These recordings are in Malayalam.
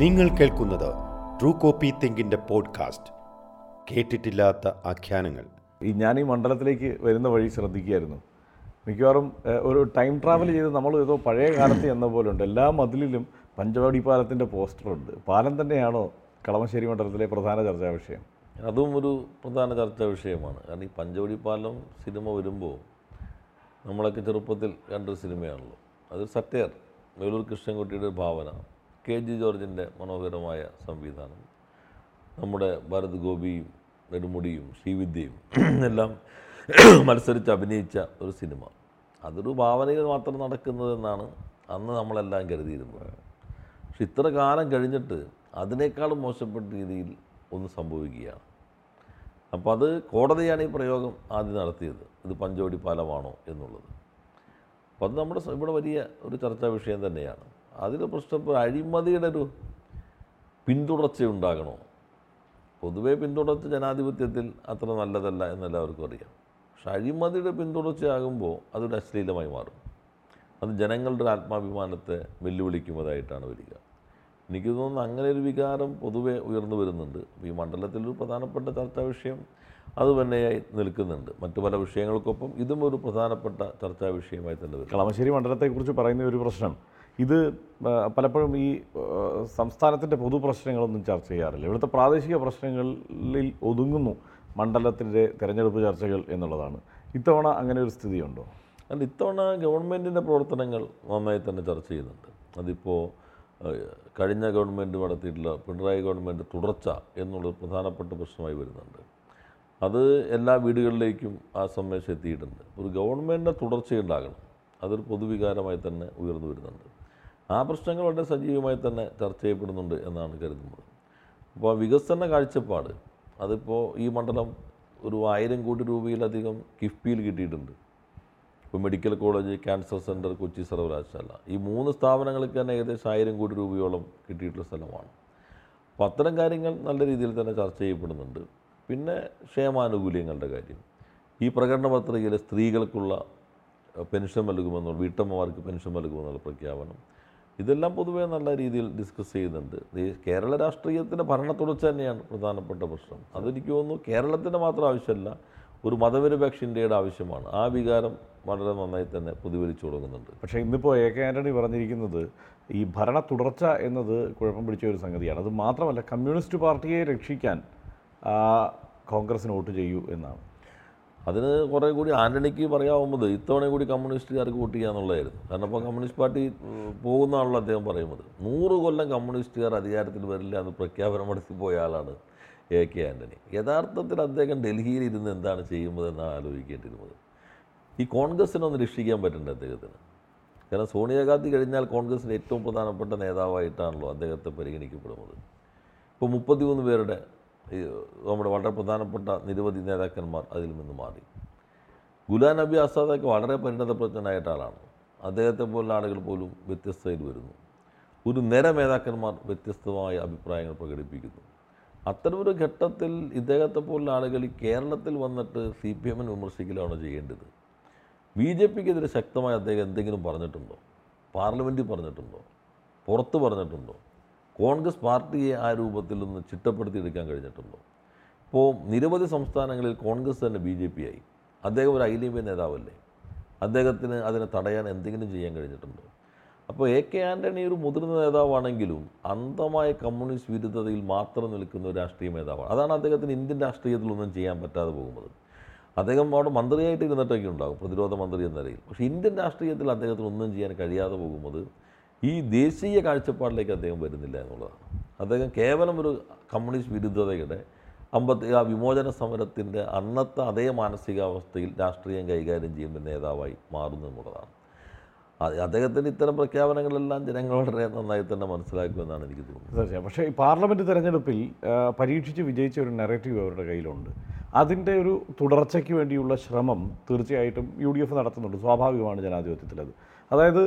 നിങ്ങൾ കേൾക്കുന്നത് ട്രൂ കോപ്പി തിങ്കിന്റെ പോഡ്കാസ്റ്റ് കേട്ടിട്ടില്ലാത്ത ആഖ്യാനങ്ങൾ. ഈ ഞാൻ ഈ മണ്ഡലത്തിലേക്ക് വരുന്ന വഴി ശ്രദ്ധിക്കുകയായിരുന്നു. മിക്കവാറും ഒരു ടൈം ട്രാവൽ ചെയ്ത് നമ്മൾ ഏതോ പഴയ കാലത്ത് എന്ന പോലെ ഉണ്ട് എല്ലാ മതിലിലും പഞ്ചവാടി പാലത്തിന്റെ പോസ്റ്ററുണ്ട് പാലം തന്നെയാണോ കളമശ്ശേരി മണ്ഡലത്തിലെ പ്രധാന ചർച്ചാ വിഷയം? അതും ഒരു പ്രധാന ചർച്ചാ വിഷയമാണ്. കാരണം ഈ പഞ്ചവടി പാലം സിനിമ വരുമ്പോൾ നമ്മളൊക്കെ ചെറുപ്പത്തിൽ കണ്ടൊരു സിനിമയാണല്ലോ. അതൊരു സറ്റയർ വേലൂർ കൃഷ്ണൻകുട്ടിയുടെ ഒരു ഭാവന. കെ ജി ജോർജിന്റെ മനോഹരമായ സംവിധാനം. നമ്മുടെ ഭരത് ഗോപിയും നെടുമുടിയും ശ്രീവിദ്യയും എല്ലാം മത്സരിച്ച് അഭിനയിച്ച ഒരു സിനിമ. അതൊരു ഭാവനയിൽ മാത്രം നടക്കുന്നതെന്നാണ് അന്ന് നമ്മളെല്ലാം കരുതിയിരുന്നത്. പക്ഷെ ഇത്ര കാലം കഴിഞ്ഞിട്ട് അതിനേക്കാളും മോശപ്പെട്ട രീതിയിൽ ഒന്ന് സംഭവിക്കുകയാണ്. അപ്പോൾ അത് കോടതിയാണ് ഈ പ്രയോഗം ആദ്യം നടത്തിയത്. ഇത് പഞ്ചവടി പാലമാണോ എന്നുള്ളത്. അപ്പോൾ അത് നമ്മുടെ ഇവിടെ വലിയ ഒരു ചർച്ചാ വിഷയം തന്നെയാണ്. അതിൽ പ്രശ്നം ഇപ്പോൾ അഴിമതിയുടെ ഒരു പിന്തുടർച്ച ഉണ്ടാകണോ? പൊതുവേ പിന്തുടർച്ച ജനാധിപത്യത്തിൽ അത്ര നല്ലതല്ല എന്നെല്ലാവർക്കും അറിയാം. പക്ഷെ അഴിമതിയുടെ പിന്തുടർച്ചയാകുമ്പോൾ അതൊരു അശ്ലീലമായി മാറും. അത് ജനങ്ങളുടെ ആത്മാഭിമാനത്തെ വെല്ലുവിളിക്കുന്നതായിട്ടാണ് വരിക. എനിക്ക് തോന്നുന്നു അങ്ങനെ ഒരു വികാരം പൊതുവെ ഉയർന്നു വരുന്നുണ്ട്. ഈ ഈ മണ്ഡലത്തിലൊരു പ്രധാനപ്പെട്ട ചർച്ചാ വിഷയം അത് തന്നെയായി നിൽക്കുന്നുണ്ട്. മറ്റു പല വിഷയങ്ങൾക്കൊപ്പം ഇതും ഒരു പ്രധാനപ്പെട്ട ചർച്ചാ വിഷയമായി തന്നെ വരും കളമശ്ശേരി മണ്ഡലത്തെക്കുറിച്ച് പറയുന്ന ഒരു പ്രശ്നം ഇത് പലപ്പോഴും ഈ സംസ്ഥാനത്തിന്റെ പൊതു പ്രശ്നങ്ങളൊന്നും ചർച്ച ചെയ്യാറില്ല. ഇവിടുത്തെ പ്രാദേശിക പ്രശ്നങ്ങളിൽ ഒതുങ്ങുന്നു മണ്ഡലത്തിന്റെ തിരഞ്ഞെടുപ്പ് ചർച്ചകൾ എന്നുള്ളതാണ്. ഇത്തവണ അങ്ങനെ ഒരു സ്ഥിതിയുണ്ടോ? അല്ല ഇത്തവണ ഗവൺമെന്റിന്റെ പ്രവർത്തനങ്ങൾ നന്നായി തന്നെ ചർച്ച ചെയ്യുന്നുണ്ട്. അതിപ്പോൾ കഴിഞ്ഞ ഗവൺമെന്റ് നടത്തിയിട്ടുള്ള പിണറായി ഗവൺമെന്റ് തുടർച്ച എന്നുള്ളത് പ്രധാനപ്പെട്ട പ്രശ്നമായി വരുന്നുണ്ട്. അത് എല്ലാ വീടുകളിലേക്കും ആ സന്ദേശം എത്തിയിട്ടുണ്ട്. ഒരു ഗവൺമെന്റിന്റെ തുടർച്ചയുണ്ടാകണം. അതൊരു പൊതുവികാരമായി തന്നെ ഉയർന്നു വരുന്നുണ്ട്. ആ പ്രശ്നങ്ങൾ വളരെ സജീവമായി തന്നെ ചർച്ച ചെയ്യപ്പെടുന്നുണ്ട് എന്നാണ് കരുതുന്നത്. അപ്പോൾ വികസന കാഴ്ചപ്പാട് അതിപ്പോൾ ഈ മണ്ഡലം ഒരു ആയിരം കോടി രൂപയിലധികം കിഫ്ബിയിൽ കിട്ടിയിട്ടുണ്ട്. ഇപ്പോൾ medical college cancer centre Kochi സർവകലാശാല ഈ മൂന്ന് സ്ഥാപനങ്ങൾക്ക് തന്നെ ഏകദേശം ആയിരം കോടി രൂപയോളം കിട്ടിയിട്ടുള്ള സ്ഥലമാണ്. അപ്പോൾ അത്തരം കാര്യങ്ങൾ നല്ല രീതിയിൽ തന്നെ ചർച്ച ചെയ്യപ്പെടുന്നുണ്ട്. പിന്നെ ക്ഷേമാനുകൂല്യങ്ങളുടെ കാര്യം. ഈ പ്രകടന പത്രികയിൽ സ്ത്രീകൾക്കുള്ള പെൻഷൻ നൽകുമെന്നുള്ള വീട്ടമ്മമാർക്ക് പെൻഷൻ നൽകുമെന്നുള്ള പ്രഖ്യാപനം ഇതെല്ലാം പൊതുവേ നല്ല രീതിയിൽ ഡിസ്കസ് ചെയ്യുന്നുണ്ട്. കേരള രാഷ്ട്രീയത്തിന്റെ ഭരണ തുടർച്ച തന്നെയാണ് പ്രധാനപ്പെട്ട പ്രശ്നം. അതെനിക്ക് തോന്നുന്നു കേരളത്തിന്റെ മാത്രം ആവശ്യമല്ല ഒരു മതനിരപേക്ഷ ഇന്ത്യയുടെ ആവശ്യമാണ്. ആ വികാരം വളരെ നന്നായി തന്നെ പ്രതിഫലിച്ചു തുടങ്ങുന്നുണ്ട്. പക്ഷേ ഇന്നിപ്പോൾ എ കെ ആന്റണി പറഞ്ഞിരിക്കുന്നത് ഈ ഭരണ തുടർച്ച എന്നത് കുഴപ്പം പിടിച്ച ഒരു സംഗതിയാണ്. അത് മാത്രമല്ല കമ്മ്യൂണിസ്റ്റ് പാർട്ടിയെ രക്ഷിക്കാൻ കോൺഗ്രസ്സിന് വോട്ട് ചെയ്യൂ എന്നാണ്. അതിന് കുറേ കൂടി ആന്റണിക്ക് പറയാവുന്നത് ഇത്തവണ കൂടി കമ്മ്യൂണിസ്റ്റുകാർക്ക് വോട്ട് ചെയ്യുക എന്നുള്ളതായിരുന്നു. കാരണം ഇപ്പോൾ കമ്മ്യൂണിസ്റ്റ് പാർട്ടി പോകുന്ന പോകുന്നതാണല്ലോ അദ്ദേഹം പറയുന്നത്. നൂറ് കൊല്ലം കമ്മ്യൂണിസ്റ്റുകാർ അധികാരത്തിൽ വരില്ല എന്ന് പ്രഖ്യാപനം നടത്തി പോയ ആളാണ് എ കെ ആന്റണി യഥാർത്ഥത്തിൽ അദ്ദേഹം ഡൽഹിയിൽ ഇരുന്ന് എന്താണ് ചെയ്യുന്നതെന്നാണ് ആലോചിക്കേണ്ടിരുന്നത് ഈ കോൺഗ്രസ്സിനൊന്ന് രക്ഷിക്കാൻ പറ്റണ്ടേ അദ്ദേഹത്തിന്? കാരണം സോണിയാഗാന്ധി കഴിഞ്ഞാൽ കോൺഗ്രസിന്റെ ഏറ്റവും പ്രധാനപ്പെട്ട നേതാവായിട്ടാണല്ലോ അദ്ദേഹത്തെ പരിഗണിക്കപ്പെടുന്നത്. ഇപ്പോൾ മുപ്പത്തിമൂന്ന് പേരുടെ നമ്മുടെ വളരെ പ്രധാനപ്പെട്ട നിരവധി നേതാക്കന്മാർ അതിൽ നിന്ന് മാറി. ഗുലാം നബി ആസാദൊക്കെ വളരെ പരിണതപ്രജ്ഞനായിട്ട ആളാണ്. അദ്ദേഹത്തെ പോലുള്ള ആളുകൾ പോലും വ്യത്യസ്തയിൽ വരുന്നു. ഒരു നിര നേതാക്കന്മാർ വ്യത്യസ്തമായ അഭിപ്രായങ്ങൾ പ്രകടിപ്പിക്കുന്നു. അത്തരമൊരു ഘട്ടത്തിൽ ഇദ്ദേഹത്തെ പോലുള്ള ആളുകൾ കേരളത്തിൽ വന്നിട്ട് സി പി എമ്മിനെ വിമർശിക്കലാണ് ചെയ്യേണ്ടത്? ബി ജെ പിക്കെതിരെ ശക്തമായി അദ്ദേഹം എന്തെങ്കിലും പറഞ്ഞിട്ടുണ്ടോ? പാർലമെന്റിൽ പറഞ്ഞിട്ടുണ്ടോ? പുറത്ത് പറഞ്ഞിട്ടുണ്ടോ? കോൺഗ്രസ് പാർട്ടിയെ ആ രൂപത്തിൽ ഒന്ന് ചിട്ടപ്പെടുത്തിയെടുക്കാൻ കഴിഞ്ഞിട്ടുണ്ടോ? ഇപ്പോൾ നിരവധി സംസ്ഥാനങ്ങളിൽ കോൺഗ്രസ് തന്നെ ബി ജെ പി ആയി. അദ്ദേഹം ഒരു ഐലീമ്യ നേതാവല്ലേ? അദ്ദേഹത്തിന് അതിനെ തടയാൻ എന്തെങ്കിലും ചെയ്യാൻ കഴിഞ്ഞിട്ടുണ്ടോ? അപ്പോൾ എ കെ ആന്റണി ഒരു മുതിർന്ന നേതാവാണെങ്കിലും അന്ധമായ കമ്മ്യൂണിസ്റ്റ് വിരുദ്ധതയിൽ മാത്രം നിൽക്കുന്ന ഒരു രാഷ്ട്രീയ നേതാവാണ്. അതാണ് അദ്ദേഹത്തിന് ഇന്ത്യൻ രാഷ്ട്രീയത്തിലൊന്നും ചെയ്യാൻ പറ്റാതെ പോകുന്നത്. അദ്ദേഹം അവിടെ മന്ത്രിയായിട്ട് ഇരുന്നിട്ടൊക്കെ ഉണ്ടാകും പ്രതിരോധ മന്ത്രി എന്ന നിലയിൽ. പക്ഷേ ഇന്ത്യൻ രാഷ്ട്രീയത്തിൽ അദ്ദേഹത്തിന് ഒന്നും ചെയ്യാൻ കഴിയാതെ പോകുന്നത് ഈ ദേശീയ കാഴ്ചപ്പാടിലേക്ക് അദ്ദേഹം വരുന്നില്ല എന്നുള്ളതാണ്. അദ്ദേഹം കേവലം ഒരു കമ്മ്യൂണിസ്റ്റ് വിരുദ്ധതയുടെ അമ്പത്തി ആ വിമോചന സമരത്തിന്റെ അന്നത്തെ അതേ മാനസികാവസ്ഥയിൽ രാഷ്ട്രീയം കൈകാര്യം ചെയ്യുന്ന നേതാവായി മാറുന്നു എന്നുള്ളതാണ്. അദ്ദേഹത്തിന്റെ ഇത്തരം പ്രഖ്യാപനങ്ങളെല്ലാം ജനങ്ങൾ വളരെ നന്നായി തന്നെ മനസ്സിലാക്കുമെന്നാണ് എനിക്ക് തോന്നുന്നത്. തീർച്ചയായും. പക്ഷേ ഈ പാർലമെന്റ് തെരഞ്ഞെടുപ്പിൽ പരീക്ഷിച്ച് വിജയിച്ച ഒരു നെറേറ്റീവ് അവരുടെ കയ്യിലുണ്ട്. അതിന്റെ ഒരു തുടർച്ചയ്ക്ക് വേണ്ടിയുള്ള ശ്രമം തീർച്ചയായിട്ടും യു ഡി എഫ് നടത്തുന്നുണ്ട്. സ്വാഭാവികമാണ് ജനാധിപത്യത്തിൽ അത് അതായത്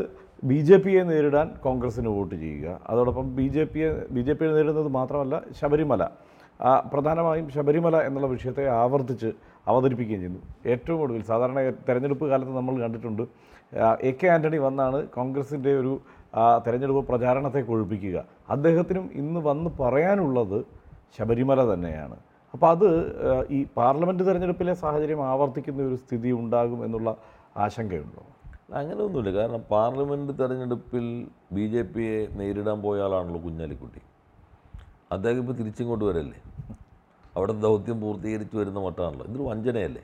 ബി ജെ പിയെ നേരിടാൻ കോൺഗ്രസ്സിന് വോട്ട് ചെയ്യുക. അതോടൊപ്പം ബി ജെ പിയെ ബി ജെ പിയെ നേരിടുന്നത് മാത്രമല്ല ശബരിമല. പ്രധാനമായും ശബരിമല എന്നുള്ള വിഷയത്തെ ആവർത്തിച്ച് അവതരിപ്പിക്കുകയും ചെയ്യുന്നു. ഏറ്റവും ഒടുവിൽ സാധാരണ തെരഞ്ഞെടുപ്പ് കാലത്ത് നമ്മൾ കണ്ടിട്ടുണ്ട് എ കെ ആന്റണി വന്നാണ് കോൺഗ്രസിന്റെ ഒരു തെരഞ്ഞെടുപ്പ് പ്രചാരണത്തെ കൊഴുപ്പിക്കുക. അദ്ദേഹത്തിനും ഇന്ന് വന്ന് പറയാനുള്ളത് ശബരിമല തന്നെയാണ്. അപ്പോൾ അത് ഈ പാർലമെന്റ് തെരഞ്ഞെടുപ്പിലെ സാഹചര്യം ആവർത്തിക്കുന്ന ഒരു സ്ഥിതി ഉണ്ടാകും എന്നുള്ള ആശങ്കയുണ്ടോ? അങ്ങനെയൊന്നുമില്ല. കാരണം പാർലമെന്റ് തെരഞ്ഞെടുപ്പിൽ ബി ജെ പിയെ നേരിടാൻ പോയ ആളാണല്ലോ കുഞ്ഞാലിക്കുട്ടി. അദ്ദേഹം ഇപ്പോൾ തിരിച്ചിങ്ങോട്ട് വരല്ലേ? അവിടെ ദൗത്യം പൂർത്തീകരിച്ച് വരുന്ന മട്ടാണല്ലോ. ഇതൊരു വഞ്ചനയല്ലേ?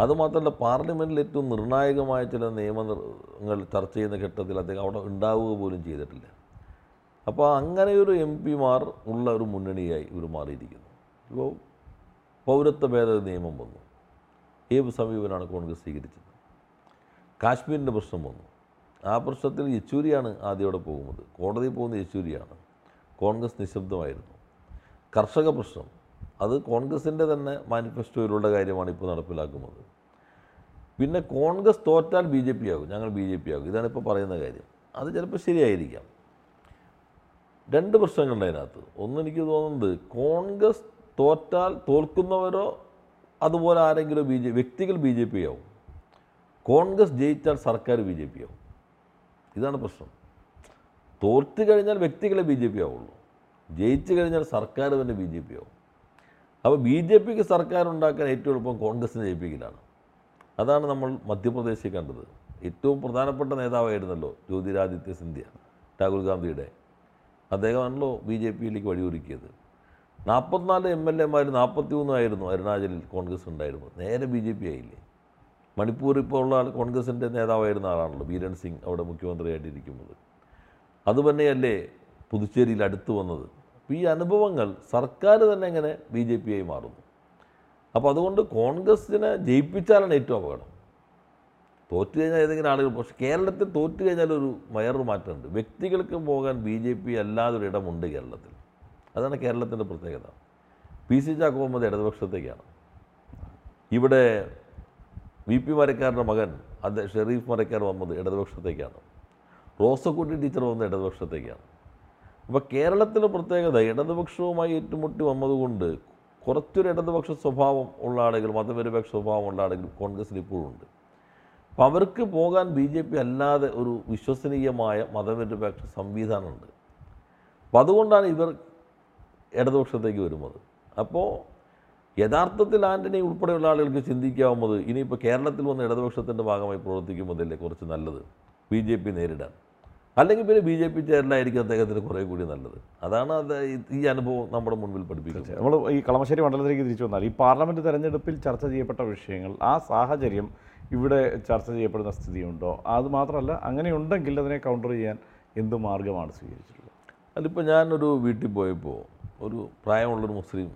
അതുമാത്രമല്ല പാർലമെന്റിൽ ഏറ്റവും നിർണായകമായ ചില നിയമങ്ങൾ ചർച്ച ചെയ്യുന്ന ഘട്ടത്തിൽ അദ്ദേഹം അവിടെ ഉണ്ടാവുക പോലും ചെയ്തിട്ടില്ല. അപ്പോൾ അങ്ങനെയൊരു എം പിമാർ ഉള്ള ഒരു മുന്നണിയായി ഇവർ മാറിയിരിക്കുന്നു. ഇപ്പോൾ പൗരത്വ ഭേദഗതി നിയമം വന്നു. ഏത് സമീപനാണ് കോൺഗ്രസ് സ്വീകരിച്ചത്? കാശ്മീരിന്റെ പ്രശ്നം വന്നു. ആ പ്രശ്നത്തിൽ യെച്ചൂരിയാണ് അവിടെ പോകുന്നത്. കോടതിയിൽ പോകുന്ന യെച്ചൂരിയാണ്. കോൺഗ്രസ് നിശബ്ദമായിരുന്നു. കർഷക പ്രശ്നം. അത് കോൺഗ്രസിന്റെ തന്നെ മാനിഫെസ്റ്റോയിലുള്ള കാര്യമാണ് ഇപ്പോൾ നടപ്പിലാക്കുന്നത്. പിന്നെ കോൺഗ്രസ് തോറ്റാൽ ബി ജെ പി ആകും. ഞങ്ങൾ ബി ജെ പി ആകും. ഇതാണ് ഇപ്പോൾ പറയുന്ന കാര്യം. അത് ചിലപ്പോൾ ശരിയായിരിക്കാം. രണ്ട് പ്രശ്നങ്ങളുണ്ട് അതിനകത്ത്. ഒന്ന് എനിക്ക് തോന്നുന്നത് കോൺഗ്രസ് തോറ്റാൽ തോൽക്കുന്നവരോ അതുപോലെ ആരെങ്കിലും ബി ജെ വ്യക്തികൾ ബി ജെ പി ആവും. കോൺഗ്രസ് ജയിച്ചാൽ സർക്കാർ ബി ജെ പി ആവും. ഇതാണ് പ്രശ്നം. തോറ്റ് കഴിഞ്ഞാൽ വ്യക്തികളെ ബി ജെ പി ആവുള്ളൂ. ജയിച്ചു കഴിഞ്ഞാൽ സർക്കാർ തന്നെ ബി ജെ പി ആവും. അപ്പോൾ ബി ജെ പിക്ക് സർക്കാർ ഉണ്ടാക്കാൻ ഏറ്റവും എളുപ്പം കോൺഗ്രസിനെ ജയിപ്പിക്കലാണ്. അതാണ് നമ്മൾ മധ്യപ്രദേശിൽ കണ്ടത്. ഏറ്റവും പ്രധാനപ്പെട്ട നേതാവായിരുന്നല്ലോ ജ്യോതിരാദിത്യ സിന്ധ്യ രാഹുൽ ഗാന്ധിയുടെ. അദ്ദേഹമാണല്ലോ ബി ജെ പിയിലേക്ക് വഴിയൊരുക്കിയത്. നാൽപ്പത്തിനാല് എം എൽ എമാർ നാൽപ്പത്തി മൂന്നായിരുന്നു അരുണാചലിൽ കോൺഗ്രസ് ഉണ്ടായിരുന്നത്. നേരെ ബി ജെ പി ആയില്ലേ? മണിപ്പൂർ ഇപ്പോൾ ഉള്ള ആൾ കോൺഗ്രസിന്റെ നേതാവായിരുന്ന ആളാണല്ലോ ബീരൻ സിംഗ് അവിടെ മുഖ്യമന്ത്രിയായിട്ടിരിക്കുന്നത്. അതുതന്നെയല്ലേ പുതുച്ചേരിയിൽ അടുത്ത് വന്നത്. അപ്പോൾ ഈ അനുഭവങ്ങൾ സർക്കാർ തന്നെ എങ്ങനെ ബി ജെ പി ആയി മാറുന്നു? അപ്പോൾ അതുകൊണ്ട് കോൺഗ്രസിനെ ജയിപ്പിച്ചാലാണ് ഏറ്റവും അപകടം. തോറ്റു കഴിഞ്ഞാൽ ഏതെങ്കിലും ആളുകൾ പക്ഷേ കേരളത്തിൽ തോറ്റു കഴിഞ്ഞാൽ ഒരു വയറു മാറ്റമുണ്ട്. വ്യക്തികൾക്ക് പോകാൻ ബി ജെ പി അല്ലാതൊരു ഇടമുണ്ട് കേരളത്തിൽ. അതാണ് കേരളത്തിന്റെ പ്രത്യേകത. പി സി ചാക്കോമത് ഇടതുപക്ഷത്തേക്കാണ്. ഇവിടെ വി പി മരക്കാരുടെ മകൻ അത് ഷെറീഫ് മരക്കാർ വന്നത് ഇടതുപക്ഷത്തേക്കാണ്. റോസക്കുട്ടി ടീച്ചർ വന്നത് ഇടതുപക്ഷത്തേക്കാണ്. അപ്പോൾ കേരളത്തിലെ പ്രത്യേകത ഇടതുപക്ഷവുമായി ഏറ്റുമുട്ടി വന്നതുകൊണ്ട് കുറച്ചൊരു ഇടതുപക്ഷ സ്വഭാവം ഉള്ള ആളുകൾ മതപരിപക്ഷ സ്വഭാവം ഉള്ള ആളുകൾ കോൺഗ്രസ്സിൽ ഇപ്പോഴും ഉണ്ട്. അപ്പോൾ അവർക്ക് പോകാൻ ബി ജെ പി അല്ലാതെ ഒരു വിശ്വസനീയമായ മതനിരപേക്ഷ സംവിധാനമുണ്ട്. അപ്പോൾ അതുകൊണ്ടാണ് ഇവർ ഇടതുപക്ഷത്തേക്ക് വരുന്നത്. അപ്പോൾ യഥാർത്ഥത്തിൽ ആന്റണി ഉൾപ്പെടെയുള്ള ആളുകൾക്ക് ചിന്തിക്കാവുന്നത് ഇനിയിപ്പോൾ കേരളത്തിൽ വന്ന ഇടതുപക്ഷത്തിന്റെ ഭാഗമായി പ്രവർത്തിക്കുമ്പോഴല്ലേ കുറച്ച് നല്ലത്? ബി ജെ പി നേരിടാൻ. അല്ലെങ്കിൽ പിന്നെ ബി ജെ പി ചേരലായിരിക്കും അദ്ദേഹത്തിന് കുറേ കൂടി നല്ലത്. അതാണ് അത് ഈ അനുഭവം നമ്മുടെ മുൻപിൽ പഠിപ്പിക്കുന്നത്. നമ്മൾ ഈ കളമശ്ശേരി മണ്ഡലത്തിലേക്ക് തിരിച്ചു വന്നാൽ ഈ പാർലമെന്റ് തെരഞ്ഞെടുപ്പിൽ ചർച്ച ചെയ്യപ്പെട്ട വിഷയങ്ങൾ ആ സാഹചര്യം ഇവിടെ ചർച്ച ചെയ്യപ്പെടുന്ന സ്ഥിതിയുണ്ടോ? അത് മാത്രമല്ല അങ്ങനെയുണ്ടെങ്കിൽ അതിനെ കൗണ്ടർ ചെയ്യാൻ എന്ത് മാർഗമാണ് സ്വീകരിച്ചിട്ടുള്ളത്? അതിപ്പോൾ ഞാനൊരു വീട്ടിൽ പോയപ്പോൾ ഒരു പ്രായമുള്ളൊരു മുസ്ലിം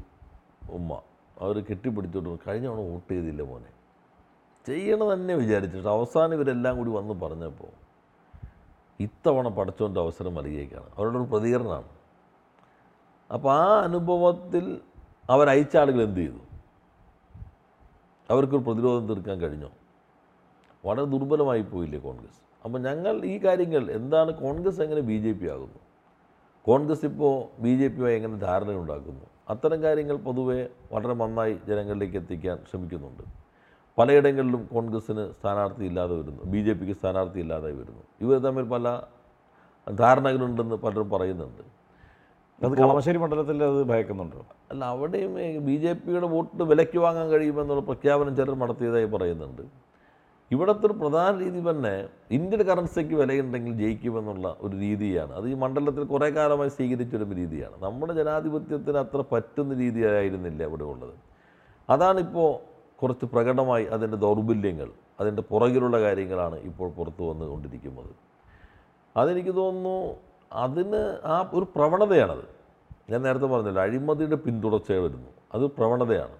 ഉമ്മ അവർ കെട്ടിപ്പിടിച്ചോട്ട് കഴിഞ്ഞ തവണ വോട്ട് ചെയ്തില്ല മോനെ. ചെയ്യണം തന്നെ വിചാരിച്ചിട്ട് അവസാനം ഇവരെല്ലാം കൂടി വന്ന് പറഞ്ഞപ്പോൾ ഇത്തവണ പഠിച്ചോന്റെ അവസരം നൽകിയേക്കാണ് അവരുടെ ഒരു പ്രതികരണമാണ്. അപ്പോൾ ആ അനുഭവത്തിൽ അവരയച്ച ആളുകൾ എന്ത് ചെയ്തു? അവർക്കൊരു പ്രതിരോധം തീർക്കാൻ കഴിഞ്ഞോ? വളരെ ദുർബലമായി പോയില്ലേ കോൺഗ്രസ്? അപ്പോൾ ഞങ്ങൾ ഈ കാര്യങ്ങൾ എന്താണ് കോൺഗ്രസ് എങ്ങനെ ബി ജെ പി ആകുന്നു? കോൺഗ്രസ് ഇപ്പോൾ ബി ജെ പിയുമായി എങ്ങനെ ധാരണ ധാരണയുണ്ടാക്കുന്നു? അത്തരം കാര്യങ്ങൾ പൊതുവെ വളരെ നന്നായി ജനങ്ങളിലേക്ക് എത്തിക്കാൻ ശ്രമിക്കുന്നുണ്ട്. പലയിടങ്ങളിലും കോൺഗ്രസ്സിന് സ്ഥാനാർത്ഥി ഇല്ലാതെ വരുന്നു. ബി ജെ പിക്ക് സ്ഥാനാർത്ഥി ഇല്ലാതെ വരുന്നു. ഇവർ തമ്മിൽ പല ധാരണകളുണ്ടെന്ന് പലരും പറയുന്നുണ്ട്. അത് കളമശ്ശേരി മണ്ഡലത്തിൽ അത് ഭയക്കുന്നുണ്ടോ? അല്ല അവിടെയും ബി ജെ പിയുടെ വോട്ട് വിലയ്ക്ക് വാങ്ങാൻ കഴിയുമെന്നുള്ള പ്രഖ്യാപനം ചിലർ നടത്തിയതായി പറയുന്നുണ്ട്. ഇവിടുത്തെ ഒരു പ്രധാന രീതി തന്നെ ഇന്ത്യൻ കറൻസിക്ക് വിലയുണ്ടെങ്കിൽ ജയിക്കുമെന്നുള്ള ഒരു രീതിയാണ്. അത് ഈ മണ്ഡലത്തിൽ കുറേ കാലമായി സ്വീകരിച്ചൊരു രീതിയാണ്. നമ്മുടെ ജനാധിപത്യത്തിന് അത്ര പറ്റുന്ന രീതിയായിരുന്നില്ല ഇവിടെ ഉള്ളത്. അതാണിപ്പോൾ കുറച്ച് പ്രകടമായി അതിന്റെ ദൗർബല്യങ്ങൾ അതിന്റെ പുറകിലുള്ള കാര്യങ്ങളാണ് ഇപ്പോൾ പുറത്തു വന്നുകൊണ്ടിരിക്കുന്നത്. അതെനിക്ക് തോന്നുന്നു അതിന് ആ ഒരു പ്രവണതയാണത്. ഞാൻ നേരത്തെ പറഞ്ഞല്ലോ അഴിമതിയുടെ പിന്തുടർച്ച വരുന്നു. അത് പ്രവണതയാണ്.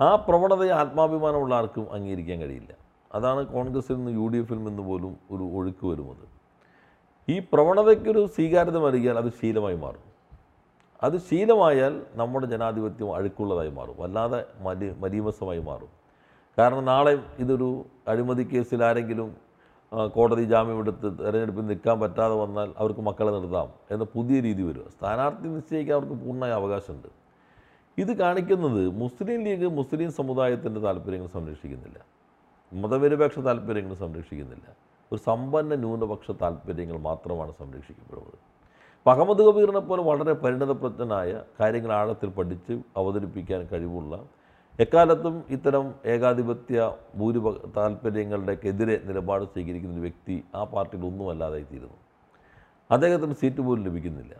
ആ പ്രവണതയെ ആത്മാഭിമാനമുള്ള ആർക്കും അംഗീകരിക്കാൻ കഴിയില്ല. അതാണ് കോൺഗ്രസിൽ നിന്ന് യു ഡി എഫിൽ നിന്ന് പോലും ഒരു ഒഴുക്ക് വരുന്നത്. ഈ പ്രവണതയ്ക്കൊരു സ്വീകാര്യത നൽകിയാൽ അത് ശീലമായി മാറും. അത് ശീലമായാൽ നമ്മുടെ ജനാധിപത്യം അഴുക്കുള്ളതായി മാറും. വല്ലാതെ മരി മരീമസമായി മാറും. കാരണം നാളെ ഇതൊരു അഴിമതി കേസിൽ ആരെങ്കിലും കോടതി ജാമ്യം എടുത്ത് തെരഞ്ഞെടുപ്പിൽ നിൽക്കാൻ പറ്റാതെ വന്നാൽ അവർക്ക് മക്കളെ നിർത്താം എന്ന പുതിയ രീതി വരും സ്ഥാനാർത്ഥി നിശ്ചയിക്കാൻ അവർക്ക് പൂർണമായ അവകാശമുണ്ട്. ഇത് കാണിക്കുന്നത് മുസ്ലിം ലീഗ് മുസ്ലിം സമുദായത്തിന്റെ താല്പര്യങ്ങൾ സംരക്ഷിക്കുന്നില്ല. മതനിരപേക്ഷ താല്പര്യങ്ങൾ സംരക്ഷിക്കുന്നില്ല. ഒരു സമ്പന്ന ന്യൂനപക്ഷ താല്പര്യങ്ങൾ മാത്രമാണ് സംരക്ഷിക്കപ്പെടുന്നത്. അപ്പോൾ അഹമ്മദ് കബീറിനെ പോലെ വളരെ പരിണതപ്രജ്ഞനായ കാര്യങ്ങൾ ആഴത്തിൽ പഠിച്ച് അവതരിപ്പിക്കാൻ കഴിവുള്ള എക്കാലത്തും ഇത്തരം ഏകാധിപത്യ ഭൂരിപ താല്പര്യങ്ങളുടെക്കെതിരെ നിലപാട് സ്വീകരിക്കുന്ന ഒരു വ്യക്തി ആ പാർട്ടിയിൽ ഒന്നുമല്ലാതായി തീരുന്നു അദ്ദേഹത്തിന് സീറ്റ് പോലും ലഭിക്കുന്നില്ല.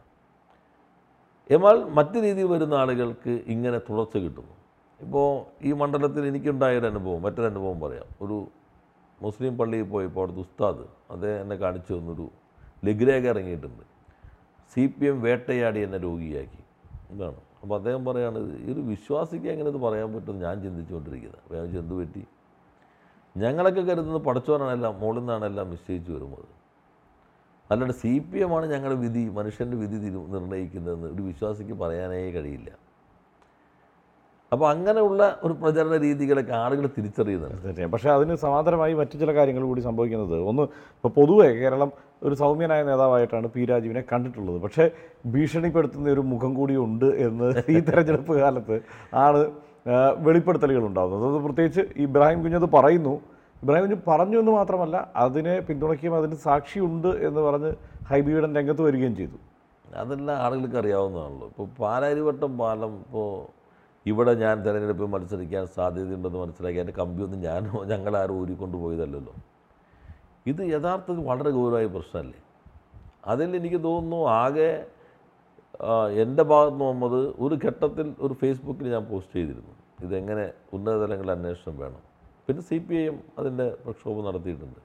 എന്നാൽ മറ്റു രീതിയിൽ വരുന്ന ആളുകൾക്ക് ഇങ്ങനെ തുടർച്ച കിട്ടുന്നു. ഇപ്പോൾ ഈ മണ്ഡലത്തിൽ എനിക്കുണ്ടായൊരു അനുഭവം മറ്റൊരു അനുഭവം പറയാം. ഒരു മുസ്ലിം പള്ളിയിൽ പോയപ്പോൾ അവിടുത്തെ ഉസ്താദ് അദ്ദേഹം എന്നെ കാണിച്ചു തന്നൊരു ലഘുരേഖ ഇറങ്ങിയിട്ടുണ്ട്. സി പി എം വേട്ടയാടി എന്നെ രോഗിയാക്കി. എന്താണ് അപ്പോൾ അദ്ദേഹം പറയാണ് ഒരു വിശ്വാസിക്ക് എങ്ങനെ ഇത് പറയാൻ പറ്റും? ഞാൻ ചിന്തിച്ചുകൊണ്ടിരിക്കുന്നത് വേറെ ചെന്ത് പറ്റി? ഞങ്ങളൊക്കെ കരുതുന്നത് പഠിച്ചവനാണെല്ലാം മുകളിൽ നിന്നാണെല്ലാം നിശ്ചയിച്ചു വരുന്നത്. അല്ലാണ്ട് സി പി എമ്മാണ് ഞങ്ങളുടെ വിധി മനുഷ്യന്റെ വിധി നിർണയിക്കുന്നതെന്ന് ഒരു വിശ്വാസിക്ക് പറയാനേ കഴിയില്ല. അപ്പോൾ അങ്ങനെയുള്ള ഒരു പ്രചരണ രീതികളൊക്കെ ആളുകൾ തിരിച്ചറിയുന്നുണ്ട്. തീർച്ചയായും പക്ഷേ അതിന് സമാന്തരമായി മറ്റു ചില കാര്യങ്ങൾ കൂടി സംഭവിക്കുന്നത്. ഒന്ന് ഇപ്പോൾ പൊതുവെ കേരളം ഒരു സൗമ്യനായ നേതാവായിട്ടാണ് പി രാജീവിനെ കണ്ടിട്ടുള്ളത്. പക്ഷേ ഭീഷണിപ്പെടുത്തുന്ന ഒരു മുഖം കൂടി ഉണ്ട് എന്ന് ഈ തെരഞ്ഞെടുപ്പ് കാലത്ത് ആണ് വെളിപ്പെടുത്തലുകൾ ഉണ്ടാകുന്നത് അത് പ്രത്യേകിച്ച് ഇബ്രാഹിം കുഞ്ഞത് പറയുന്നു. ഇബ്രാഹിം കുഞ്ഞ് പറഞ്ഞു എന്ന് മാത്രമല്ല അതിനെ പിന്തുണയ്ക്കുകയും അതിന് സാക്ഷിയുണ്ട് എന്ന് പറഞ്ഞ് ഹൈബീഡൻ രംഗത്ത് വരികയും ചെയ്തു. അതെല്ലാം ആളുകൾക്ക് അറിയാവുന്നതാണല്ലോ. ഇപ്പോൾ പാലാരിവട്ടം പാലം ഇപ്പോൾ ഇവിടെ ഞാൻ തിരഞ്ഞെടുപ്പിൽ മത്സരിക്കാൻ സാധ്യതയുണ്ടെന്ന് മനസ്സിലാക്കി എന്റെ കമ്പിയൊന്നും ഞാനോ ഞങ്ങളാരും ഊരിക്കൊണ്ട് പോയതല്ലല്ലോ. ഇത് യഥാർത്ഥത്തിൽ വളരെ ഗൗരവമായ പ്രശ്നമല്ലേ? അതിൽ എനിക്ക് തോന്നുന്നു ആകെ എന്റെ ഭാഗത്ത് നിന്ന് വന്നത് ഒരു ഘട്ടത്തിൽ ഒരു ഫേസ്ബുക്കിൽ ഞാൻ പോസ്റ്റ് ചെയ്തിരുന്നു. ഇതെങ്ങനെ ഉന്നതതലങ്ങളിൽ അന്വേഷണം വേണം. പിന്നെ സി പി ഐ എം അതിന്റെ പ്രക്ഷോഭം നടത്തിയിട്ടുണ്ട്.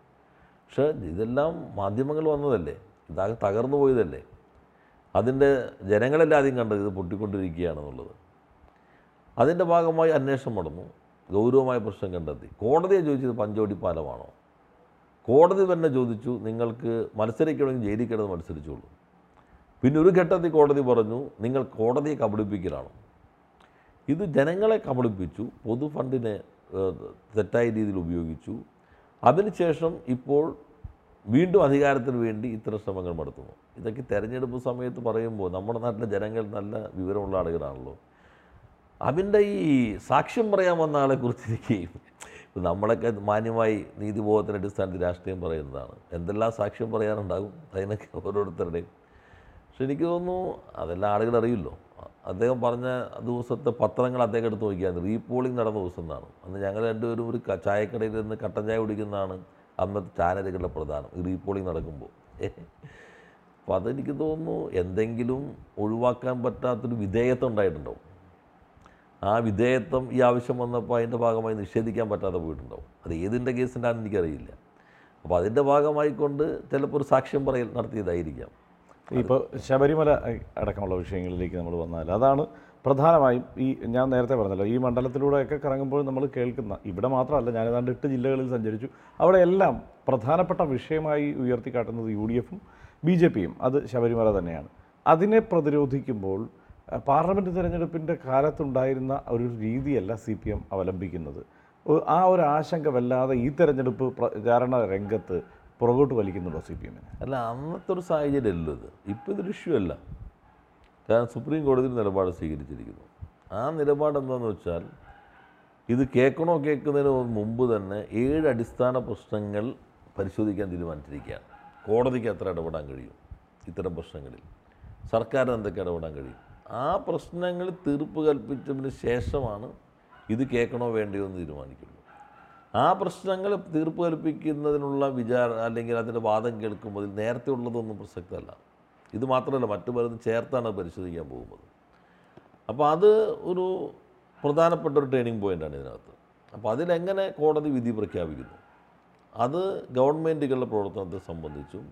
പക്ഷേ ഇതെല്ലാം മാധ്യമങ്ങൾ വന്നതല്ലേ? ഇതാകെ തകർന്നു പോയതല്ലേ? അതിന്റെ ജനങ്ങളെല്ലാം ആദ്യം കണ്ടത് ഇത് പൊട്ടിക്കൊണ്ടിരിക്കുകയാണെന്നുള്ളത്. അതിന്റെ ഭാഗമായി അന്വേഷണം നടന്നു. ഗൗരവമായ പ്രശ്നം കണ്ടെത്തി. കോടതിയെ ചോദിച്ചത് പഞ്ചോടി പാലമാണോ? കോടതി തന്നെ ചോദിച്ചു നിങ്ങൾക്ക് മത്സരിക്കണമെങ്കിൽ ജയിലിൽ കിടന്ന് മത്സരിച്ചോളൂ. പിന്നെ ഒരു ഘട്ടത്തിൽ കോടതി പറഞ്ഞു നിങ്ങൾ കോടതിയെ കബളിപ്പിക്കലാണ്. ഇത് ജനങ്ങളെ കബളിപ്പിച്ചു പൊതു ഫണ്ടിനെ തെറ്റായ രീതിയിൽ ഉപയോഗിച്ചു. അതിനുശേഷം ഇപ്പോൾ വീണ്ടും അധികാരത്തിന് വേണ്ടി ഇത്തരം ശ്രമങ്ങൾ നടത്തുന്നു. ഇതൊക്കെ തെരഞ്ഞെടുപ്പ് സമയത്ത് പറയുമ്പോൾ നമ്മുടെ നാട്ടിലെ ജനങ്ങൾ നല്ല വിവരമുള്ള ആളുകളാണല്ലോ. അതിന്റെ ഈ സാക്ഷ്യം പറയാൻ വന്ന ആളെ കുറിച്ചിരിക്കുകയും നമ്മളൊക്കെ മാന്യമായി നീതിബോധത്തിന്റെ അടിസ്ഥാനത്തിൽ രാഷ്ട്രീയം പറയുന്നതാണ്. എന്തെല്ലാം സാക്ഷ്യം പറയാനുണ്ടാകും അതിനൊക്കെ ഓരോരുത്തരുടെയും. പക്ഷെ എനിക്ക് തോന്നുന്നു അതെല്ലാം ആളുകൾ അറിയില്ലോ. അദ്ദേഹം പറഞ്ഞ ദിവസത്തെ പത്രങ്ങൾ അദ്ദേഹം എടുത്ത് നോക്കിയാണ് റീപോളിംഗ് നടന്ന ദിവസം എന്നാണ്. അന്ന് ഞങ്ങൾ രണ്ടുപേരും ഒരു ചായക്കടയിൽ നിന്ന് കട്ടൻ ചായ കുടിക്കുന്നതാണ് അന്നത്തെ ചാനലുകളുടെ പ്രധാനം. ഈ റീപോളിംഗ് നടക്കുമ്പോൾ. അപ്പോൾ അതെനിക്ക് തോന്നുന്നു എന്തെങ്കിലും ഒഴിവാക്കാൻ പറ്റാത്തൊരു വിധേയത്വം ഉണ്ടായിട്ടുണ്ടാവും. ആ വിധേയത്വം ഈ ആവശ്യം വന്നപ്പോൾ അതിന്റെ ഭാഗമായി നിഷേധിക്കാൻ പറ്റാതെ പോയിട്ടുണ്ടാവും. അത് ഏതിന്റെ കേസിന്റെ ആണെന്ന് എനിക്കറിയില്ല. അപ്പോൾ അതിന്റെ ഭാഗമായിക്കൊണ്ട് ചിലപ്പോൾ ഒരു സാക്ഷ്യം പറയൽ നടത്തിയതായിരിക്കാം. ഇപ്പോൾ ശബരിമല അടക്കമുള്ള വിഷയങ്ങളിലേക്ക് നമ്മൾ വന്നാൽ അതാണ് പ്രധാനമായും ഈ ഞാൻ നേരത്തെ പറഞ്ഞല്ലോ ഈ മണ്ഡലത്തിലൂടെയൊക്കെ കറങ്ങുമ്പോൾ നമ്മൾ കേൾക്കുന്ന ഇവിടെ മാത്രമല്ല ഞാൻ ഏതാണ്ട് എട്ട് ജില്ലകളിൽ സഞ്ചരിച്ചു അവിടെയെല്ലാം പ്രധാനപ്പെട്ട വിഷയമായി ഉയർത്തിക്കാട്ടുന്നത് യു ഡി എഫും ബി ജെ പിയും അത് ശബരിമല തന്നെയാണ്. അതിനെ പ്രതിരോധിക്കുമ്പോൾ പാർലമെന്റ് തിരഞ്ഞെടുപ്പിന്റെ കാലത്തുണ്ടായിരുന്ന ഒരു രീതിയല്ല സി പി എം അവലംബിക്കുന്നത്. ആ ഒരു ആശങ്ക വല്ലാതെ ഈ തെരഞ്ഞെടുപ്പ് പ്രചാരണ രംഗത്ത് പുറകോട്ട് വലിക്കുന്നുണ്ടോ സി പി എമ്മിന്? അല്ല അന്നത്തെ ഒരു സാഹചര്യമല്ലോ ഇത്. ഇപ്പോൾ ഇതൊരു ഇഷ്യൂ അല്ല. കാരണം സുപ്രീം കോടതി നിലപാട് സ്വീകരിച്ചിരിക്കുന്നു. ആ നിലപാട് എന്താണെന്ന് വെച്ചാൽ ഇത് കേൾക്കണോ കേൾക്കുന്നതിന് മുമ്പ് തന്നെ ഏഴ് അടിസ്ഥാന പ്രശ്നങ്ങൾ പരിശോധിക്കാൻ തീരുമാനിച്ചിരിക്കുകയാണ്. കോടതിക്ക് എത്ര ഇടപെടാൻ കഴിയും ഇത്തരം പ്രശ്നങ്ങളിൽ? സർക്കാരിന് എന്തൊക്കെ ഇടപെടാൻ കഴിയും? ആ പ്രശ്നങ്ങൾ തീർപ്പ് കൽപ്പിച്ചതിന് ശേഷമാണ് ഇത് കേൾക്കണോ വേണ്ടയോ എന്ന് തീരുമാനിക്കുള്ളൂ ആ പ്രശ്നങ്ങൾ തീർപ്പ് കൽപ്പിക്കുന്നതിനുള്ള വിചാര അല്ലെങ്കിൽ അതിന്റെ വാദം കേൾക്കുമ്പോൾ അതിൽ നേരത്തെ ഉള്ളതൊന്നും പ്രസക്തമല്ല ഇത് മാത്രമല്ല മറ്റു പലതും ചേർത്താണ് പരിശോധിക്കാൻ പോകുന്നത്. അപ്പോൾ അത് ഒരു പ്രധാനപ്പെട്ട ഒരു ട്രെയിനിങ് പോയിന്റാണ് ഇതിനകത്ത്. അപ്പോൾ അതിലെങ്ങനെ കോടതി വിധി പ്രഖ്യാപിക്കുന്നു? അത് ഗവൺമെന്റുകളുടെ പ്രവർത്തനത്തെ സംബന്ധിച്ചും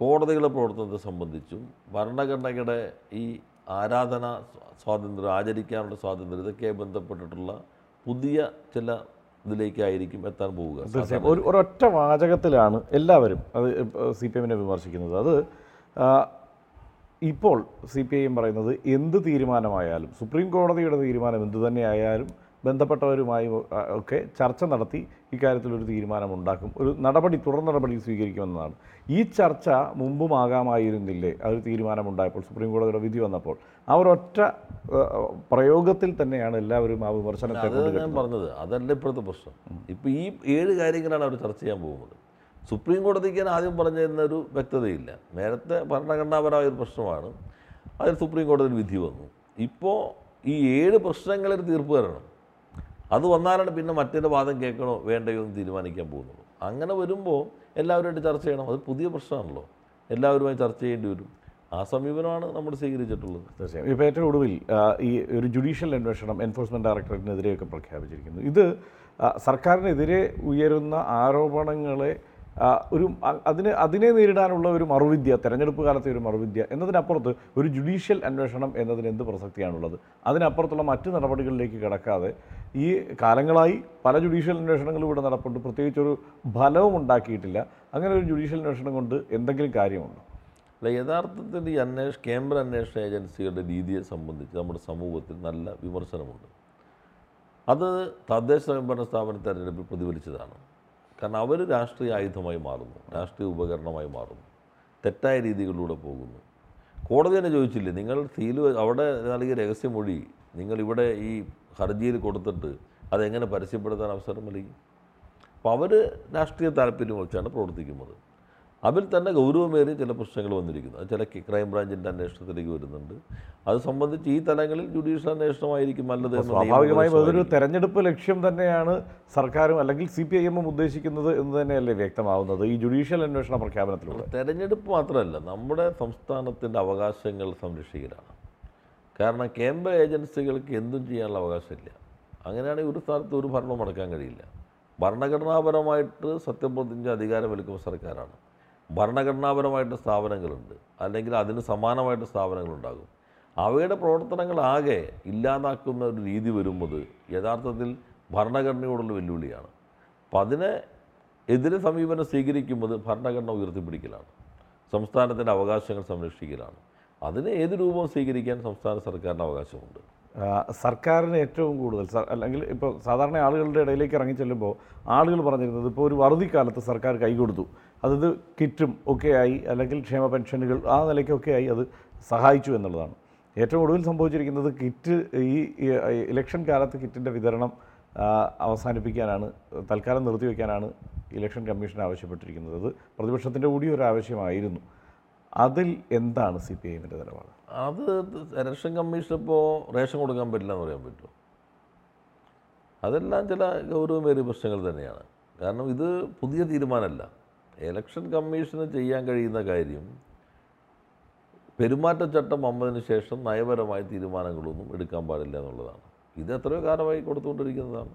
കോടതികളുടെ പ്രവർത്തനത്തെ സംബന്ധിച്ചും ഭരണഘടനയുടെ ഈ ആരാധന സ്വാതന്ത്ര്യം ആചരിക്കാനുള്ള സ്വാതന്ത്ര്യം ഇതൊക്കെയായി ബന്ധപ്പെട്ടിട്ടുള്ള പുതിയ ചില ഇതിലേക്കായിരിക്കും എത്താൻ പോവുക. തീർച്ചയായും. ഒരു ഒരൊറ്റ വാചകത്തിലാണ് എല്ലാവരും അത് സി പി എമ്മിനെ വിമർശിക്കുന്നത്. അത് ഇപ്പോൾ സി പി ഐ എം പറയുന്നത് എന്ത് തീരുമാനമായാലും സുപ്രീം കോടതിയുടെ തീരുമാനം എന്ത് തന്നെയായാലും ബന്ധപ്പെട്ടവരുമായി ഒക്കെ ചർച്ച നടത്തി ഇക്കാര്യത്തിൽ ഒരു തീരുമാനമുണ്ടാക്കും. ഒരു നടപടി തുടർ നടപടി സ്വീകരിക്കുമെന്നതാണ്. ഈ ചർച്ച മുമ്പുമാകാമായിരുന്നില്ലേ? ആ ഒരു തീരുമാനമുണ്ടായപ്പോൾ സുപ്രീം കോടതിയുടെ വിധി വന്നപ്പോൾ. ആ ഒരൊറ്റ പ്രയോഗത്തിൽ തന്നെയാണ് എല്ലാവരും ആ വിമർശനത്തെ ഞാൻ പറഞ്ഞത്. അതല്ല ഇപ്പോഴത്തെ പ്രശ്നം. ഇപ്പോൾ ഈ ഏഴ് കാര്യങ്ങളാണ് അവർ ചർച്ച ചെയ്യാൻ പോകുന്നത്. സുപ്രീം കോടതിക്ക് ഞാൻ ആദ്യം പറഞ്ഞിരുന്നൊരു വ്യക്തതയില്ല. നേരത്തെ ഭരണഘടനാപരമായ ഒരു പ്രശ്നമാണ്. അതിൽ സുപ്രീം കോടതിയിൽ വിധി വന്നു. ഇപ്പോൾ ഈ ഏഴ് പ്രശ്നങ്ങളിൽ തീർപ്പ് തരണം അത് വന്നാലാണ് പിന്നെ മറ്റൊരു വാദം കേൾക്കണോ വേണ്ടയോ എന്ന് തീരുമാനിക്കാൻ പോകുന്നുള്ളൂ. അങ്ങനെ വരുമ്പോൾ എല്ലാവരുമായിട്ട് ചർച്ച ചെയ്യണം. അത് പുതിയ പ്രശ്നമാണല്ലോ. എല്ലാവരുമായി ചർച്ച ചെയ്യേണ്ടി വരും. ആ സമീപനമാണ് നമ്മൾ സ്വീകരിച്ചിട്ടുള്ളത്. തീർച്ചയായും. ഇപ്പോൾ ഏറ്റവും ഒടുവിൽ ഈ ഒരു ജുഡീഷ്യൽ അന്വേഷണം എൻഫോഴ്സ്മെന്റ് ഡയറക്ടറേറ്റിനെതിരെയൊക്കെ പ്രഖ്യാപിച്ചിരിക്കുന്നു. ഇത് സർക്കാരിനെതിരെ ഉയരുന്ന ആരോപണങ്ങളെ ഒരു അതിനെ അതിന് നേരിടാനുള്ള ഒരു മറുവിദ്യ തെരഞ്ഞെടുപ്പ് കാലത്തെ ഒരു മറുവിദ്യ എന്നതിനപ്പുറത്ത് ഒരു ജുഡീഷ്യൽ അന്വേഷണം എന്നതിന് എന്ത് പ്രസക്തിയാണുള്ളത്? അതിനപ്പുറത്തുള്ള മറ്റ് നടപടികളിലേക്ക് കിടക്കാതെ ഈ കാലങ്ങളായി പല ജുഡീഷ്യൽ അന്വേഷണങ്ങളും ഇവിടെ നടപ്പുണ്ട്. പ്രത്യേകിച്ച് ഒരു ഫലവും ഉണ്ടാക്കിയിട്ടില്ല. അങ്ങനെ ഒരു ജുഡീഷ്യൽ അന്വേഷണം കൊണ്ട് എന്തെങ്കിലും കാര്യമുണ്ടോ? അല്ല യഥാർത്ഥത്തിൽ ഈ അന്വേഷ കേന്ദ്ര അന്വേഷണ ഏജൻസികളുടെ രീതിയെ സംബന്ധിച്ച് നമ്മുടെ സമൂഹത്തിൽ നല്ല വിമർശനമുണ്ട്. അത് തദ്ദേശ സ്വയംഭരണ സ്ഥാപന തെരഞ്ഞെടുപ്പിൽ പ്രതിഫലിച്ചതാണ്. കാരണം അവർ രാഷ്ട്രീയ ആയുധമായി മാറുന്നു രാഷ്ട്രീയ ഉപകരണമായി മാറുന്നു തെറ്റായ രീതികളിലൂടെ പോകുന്നു. കോടതി തന്നെ ചോദിച്ചില്ലേ നിങ്ങൾ സീൽ അവിടെ നൽകിയ രഹസ്യമൊഴി നിങ്ങൾ ഇവിടെ ഈ ഹർജിയിൽ കൊടുത്തിട്ട് അതെങ്ങനെ പരസ്യപ്പെടുത്താൻ അവസരം നൽകി? അപ്പോൾ അവർ രാഷ്ട്രീയ താല്പര്യം വെച്ചാണ് പ്രവർത്തിക്കുന്നത്. അതിൽ തന്നെ ഗൗരവമേറിയ ചില പ്രശ്നങ്ങൾ വന്നിരിക്കുന്നു. അത് ചില ക്രൈംബ്രാഞ്ചിന്റെ അന്വേഷണത്തിലേക്ക് വരുന്നുണ്ട്. അത് സംബന്ധിച്ച് ഈ തലങ്ങളിൽ ജുഡീഷ്യൽ അന്വേഷണമായിരിക്കും നല്ലത് സ്വാഭാവികമായും അതൊരു. തെരഞ്ഞെടുപ്പ് ലക്ഷ്യം തന്നെയാണ് സർക്കാരും അല്ലെങ്കിൽ സി പി ഐ എമ്മും ഉദ്ദേശിക്കുന്നത് എന്ന് തന്നെയല്ലേ വ്യക്തമാവുന്നത് ഈ ജുഡീഷ്യൽ അന്വേഷണ പ്രഖ്യാപനത്തിലൂടെ? തെരഞ്ഞെടുപ്പ് മാത്രമല്ല നമ്മുടെ സംസ്ഥാനത്തിന്റെ അവകാശങ്ങൾ സംരക്ഷിക്കലാണ്. കാരണം കേന്ദ്ര ഏജൻസികൾക്ക് എന്തും ചെയ്യാനുള്ള അവകാശമില്ല. അങ്ങനെയാണെങ്കിൽ ഒരു സ്ഥലത്ത് ഒരു ഭരണം നടക്കാൻ കഴിയില്ല. ഭരണഘടനാപരമായിട്ട് സത്യപ്രതിജ്ഞ അധികാരം വലിക്കുന്ന സർക്കാരാണ്. ഭരണഘടനാപരമായിട്ട് സ്ഥാപനങ്ങളുണ്ട്. അല്ലെങ്കിൽ അതിന് സമാനമായിട്ട് സ്ഥാപനങ്ങളുണ്ടാകും. അവയുടെ പ്രവർത്തനങ്ങളാകെ ഇല്ലാതാക്കുന്ന ഒരു രീതി വരുമ്പോൾ യഥാർത്ഥത്തിൽ ഭരണഘടനയോടുള്ള വെല്ലുവിളിയാണ്. അപ്പം അതിനെ എതിരെ സമീപനം സ്വീകരിക്കുന്നത് ഭരണഘടന ഉയർത്തിപ്പിടിക്കലാണ്. സംസ്ഥാനത്തിന്റെ അവകാശങ്ങൾ സംരക്ഷിക്കലാണ്. അതിന് ഏത് രൂപവും സ്വീകരിക്കാൻ സംസ്ഥാന സർക്കാരിന് അവകാശമുണ്ട്? സർക്കാരിന് ഏറ്റവും കൂടുതൽ അല്ലെങ്കിൽ ഇപ്പോൾ സാധാരണ ആളുകളുടെ ഇടയിലേക്ക് ഇറങ്ങി ചെല്ലുമ്പോൾ ആളുകൾ പറഞ്ഞിരുന്നത് ഇപ്പോൾ ഒരു വറുതിക്കാലത്ത് സർക്കാർ കൈകൊടുത്തു. അതത് കിറ്റും ഒക്കെ ആയി അല്ലെങ്കിൽ ക്ഷേമ പെൻഷനുകൾ ആ നിലയ്ക്കൊക്കെ ആയി അത് സഹായിച്ചു എന്നുള്ളതാണ്. ഏറ്റവും ഒടുവിൽ സംഭവിച്ചിരിക്കുന്നത് കിറ്റ് ഈ ഇലക്ഷൻ കാലത്ത് കിറ്റിന്റെ വിതരണം അവസാനിപ്പിക്കാനാണ് തൽക്കാലം നിർത്തിവെക്കാനാണ് ഇലക്ഷൻ കമ്മീഷൻ ആവശ്യപ്പെട്ടിരിക്കുന്നത്. അത് പ്രതിപക്ഷത്തിന്റെ കൂടി ഒരു ആവശ്യമായിരുന്നു. അതിൽ എന്താണ് സി പി ഐഎമ്മിന്റെ നിലപാട്? അത് ഇലക്ഷൻ കമ്മീഷൻ ഇപ്പോൾ റേഷൻ കൊടുക്കാൻ പറ്റില്ല എന്ന് പറയാൻ പറ്റുമോ? അതെല്ലാം ചില ഗൗരവമേറിയ പ്രശ്നങ്ങൾ തന്നെയാണ്. കാരണം ഇത് പുതിയ തീരുമാനമല്ല. ഇലക്ഷൻ കമ്മീഷന് ചെയ്യാൻ കഴിയുന്ന കാര്യം പെരുമാറ്റച്ചട്ടം വന്നതിന് ശേഷം നയപരമായ തീരുമാനങ്ങളൊന്നും എടുക്കാൻ പാടില്ല എന്നുള്ളതാണ്. ഇത് എത്രയോ കാലമായി കൊടുത്തുകൊണ്ടിരിക്കുന്നതാണ്.